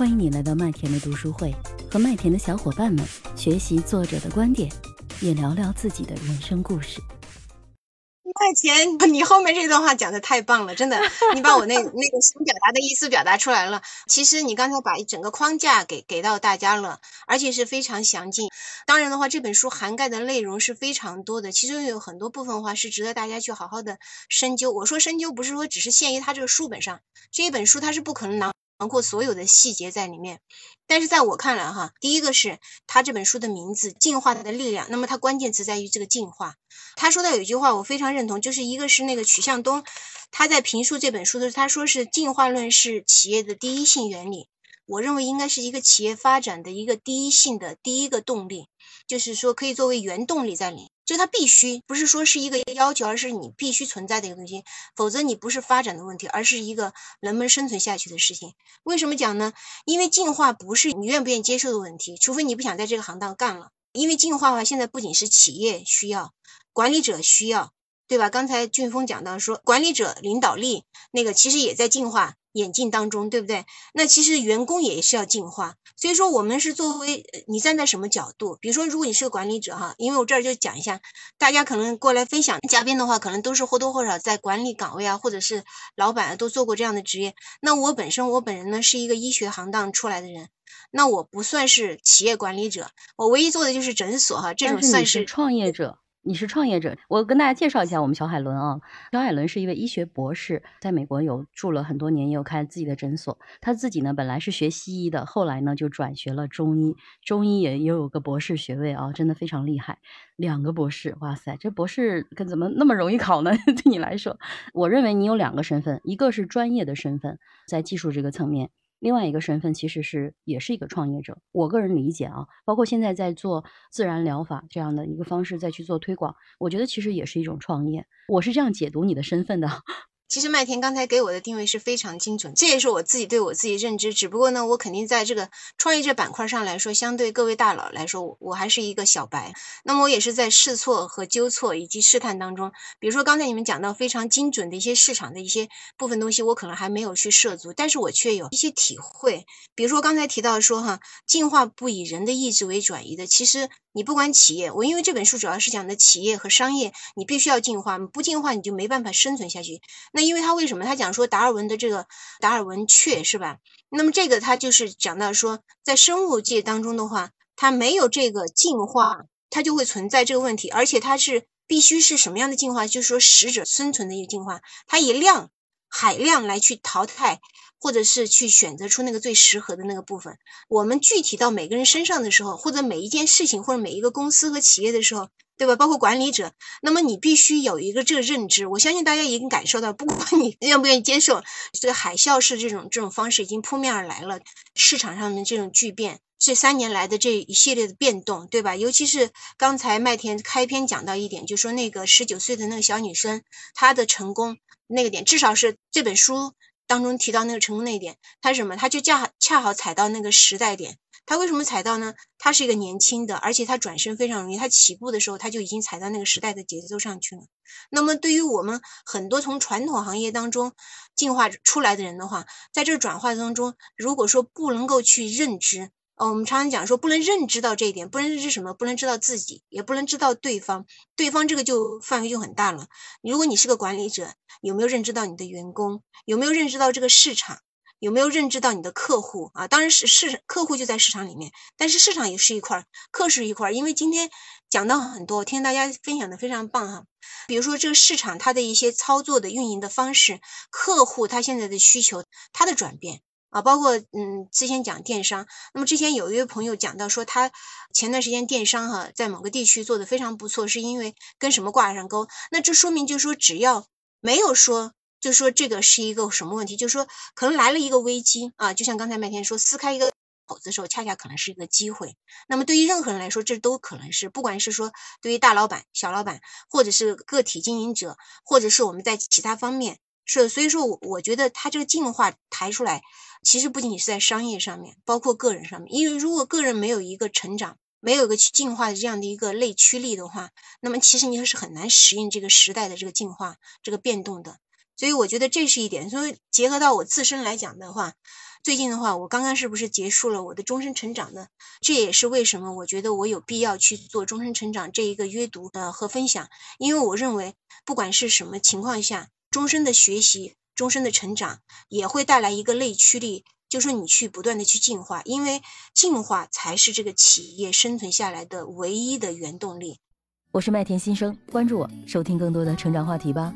欢迎你来到麦田的读书会，和麦田的小伙伴们学习作者的观点，也聊聊自己的人生故事。麦田，你后面这段话讲的太棒了，真的，你把我那那个想表达的意思表达出来了。其实你刚才把一整个框架给给到大家了，而且是非常详尽。当然的话，这本书涵盖的内容是非常多的，其中有很多部分的话是值得大家去好好的深究。我说深究，不是说只是限于它这个书本上，这一本书它是不可能囊囊括所有的细节在里面。但是在我看来，哈，第一个是他这本书的名字《进化的力量》，那么它关键词在于这个进化。他说的有一句话我非常认同，就是一个是那个曲向东，他在评述这本书的时候，他说是进化论是企业的第一性原理。我认为应该是一个企业发展的一个第一性的第一个动力，就是说可以作为原动力在里，就它必须不是说是一个要求，而是你必须存在的一个东西，否则你不是发展的问题，而是一个能不能生存下去的事情。为什么讲呢？因为进化不是你愿不愿意接受的问题，除非你不想在这个行当干了。因为进化的话，现在不仅是企业需要，管理者需要，对吧？刚才俊峰讲到说，管理者领导力那个其实也在进化。演进当中，对不对？那其实员工也是要进化，所以说我们是作为你站在什么角度？比如说，如果你是个管理者哈，因为我这儿就讲一下，大家可能过来分享嘉宾的话，可能都是或多或少在管理岗位啊，或者是老板都做过这样的职业。那我本身我本人呢是一个医学行当出来的人，那我不算是企业管理者，我唯一做的就是诊所哈，这种算是创业者。你是创业者，我跟大家介绍一下我们小海伦啊。小海伦是一位医学博士，在美国有住了很多年，也有开自己的诊所。他自己呢本来是学西医的，后来呢就转学了中医，中医也也有个博士学位啊，真的非常厉害。两个博士，哇塞，这博士跟怎么那么容易考呢？对你来说，我认为你有两个身份，一个是专业的身份，在技术这个层面。另外一个身份其实是也是一个创业者，我个人理解啊，包括现在在做自然疗法这样的一个方式再去做推广，我觉得其实也是一种创业，我是这样解读你的身份的。其实麦田刚才给我的定位是非常精准，这也是我自己对我自己认知。只不过呢，我肯定在这个创业这板块上来说，相对各位大佬来说，我还是一个小白。那么我也是在试错和纠错以及试探当中。比如说刚才你们讲到非常精准的一些市场的一些部分东西，我可能还没有去涉足，但是我却有一些体会。比如说刚才提到说哈，进化不以人的意志为转移的，其实。你不管企业，我因为这本书主要是讲的企业和商业，你必须要进化，不进化你就没办法生存下去。那因为他为什么？他讲说达尔文的这个达尔文雀是吧？那么这个他就是讲到说，在生物界当中的话，它没有这个进化，它就会存在这个问题，而且它是必须是什么样的进化？就是说适者生存的一个进化，它以量海量来去淘汰。或者是去选择出那个最适合的那个部分。我们具体到每个人身上的时候，或者每一件事情，或者每一个公司和企业的时候，对吧？包括管理者，那么你必须有一个这个认知。我相信大家已经感受到，不管你愿不愿意接受，这个海啸式这种这种方式已经扑面而来了。市场上的这种巨变，这三年来的这一系列的变动，对吧？尤其是刚才麦田开篇讲到一点，就说那个十九岁的那个小女生，她的成功那个点，至少是这本书。当中提到那个成功那一点，他是什么？他就恰恰好踩到那个时代点。他为什么踩到呢？他是一个年轻的，而且他转身非常容易。他起步的时候，他就已经踩到那个时代的节奏上去了。那么，对于我们很多从传统行业当中进化出来的人的话，在这转化当中，如果说不能够去认知。哦，我们常常讲说不能认知到这一点，不能认知什么？不能知道自己，也不能知道对方。对方这个就范围就很大了。如果你是个管理者，有没有认知到你的员工？有没有认知到这个市场？有没有认知到你的客户啊？当然是市客户就在市场里面，但是市场也是一块，客是一块。因为今天讲到很多，听大家分享的非常棒哈。比如说这个市场它的一些操作的运营的方式，客户他现在的需求，他的转变。啊，包括嗯，之前讲电商，那么之前有一位朋友讲到说，他前段时间电商哈，在某个地区做的非常不错，是因为跟什么挂上钩？那这说明就是说，只要没有说，就说这个是一个什么问题，就是说可能来了一个危机啊，就像刚才麦田说，撕开一个口子的时候，恰恰可能是一个机会。那么对于任何人来说，这都可能是，不管是说对于大老板、小老板，或者是个体经营者，或者是我们在其他方面。是，所以说，我我觉得他这个进化抬出来，其实不仅仅是在商业上面，包括个人上面。因为如果个人没有一个成长，没有一个去进化的这样的一个内驱力的话，那么其实你是很难适应这个时代的这个进化、这个变动的。所以我觉得这是一点。所以结合到我自身来讲的话，最近的话，我刚刚是不是结束了我的终身成长呢？这也是为什么我觉得我有必要去做终身成长这一个阅读呃和分享，因为我认为不管是什么情况下，终身的学习、终身的成长也会带来一个内驱力，就说你去不断的去进化，因为进化才是这个企业生存下来的唯一的原动力。我是麦田新生，关注我，收听更多的成长话题吧。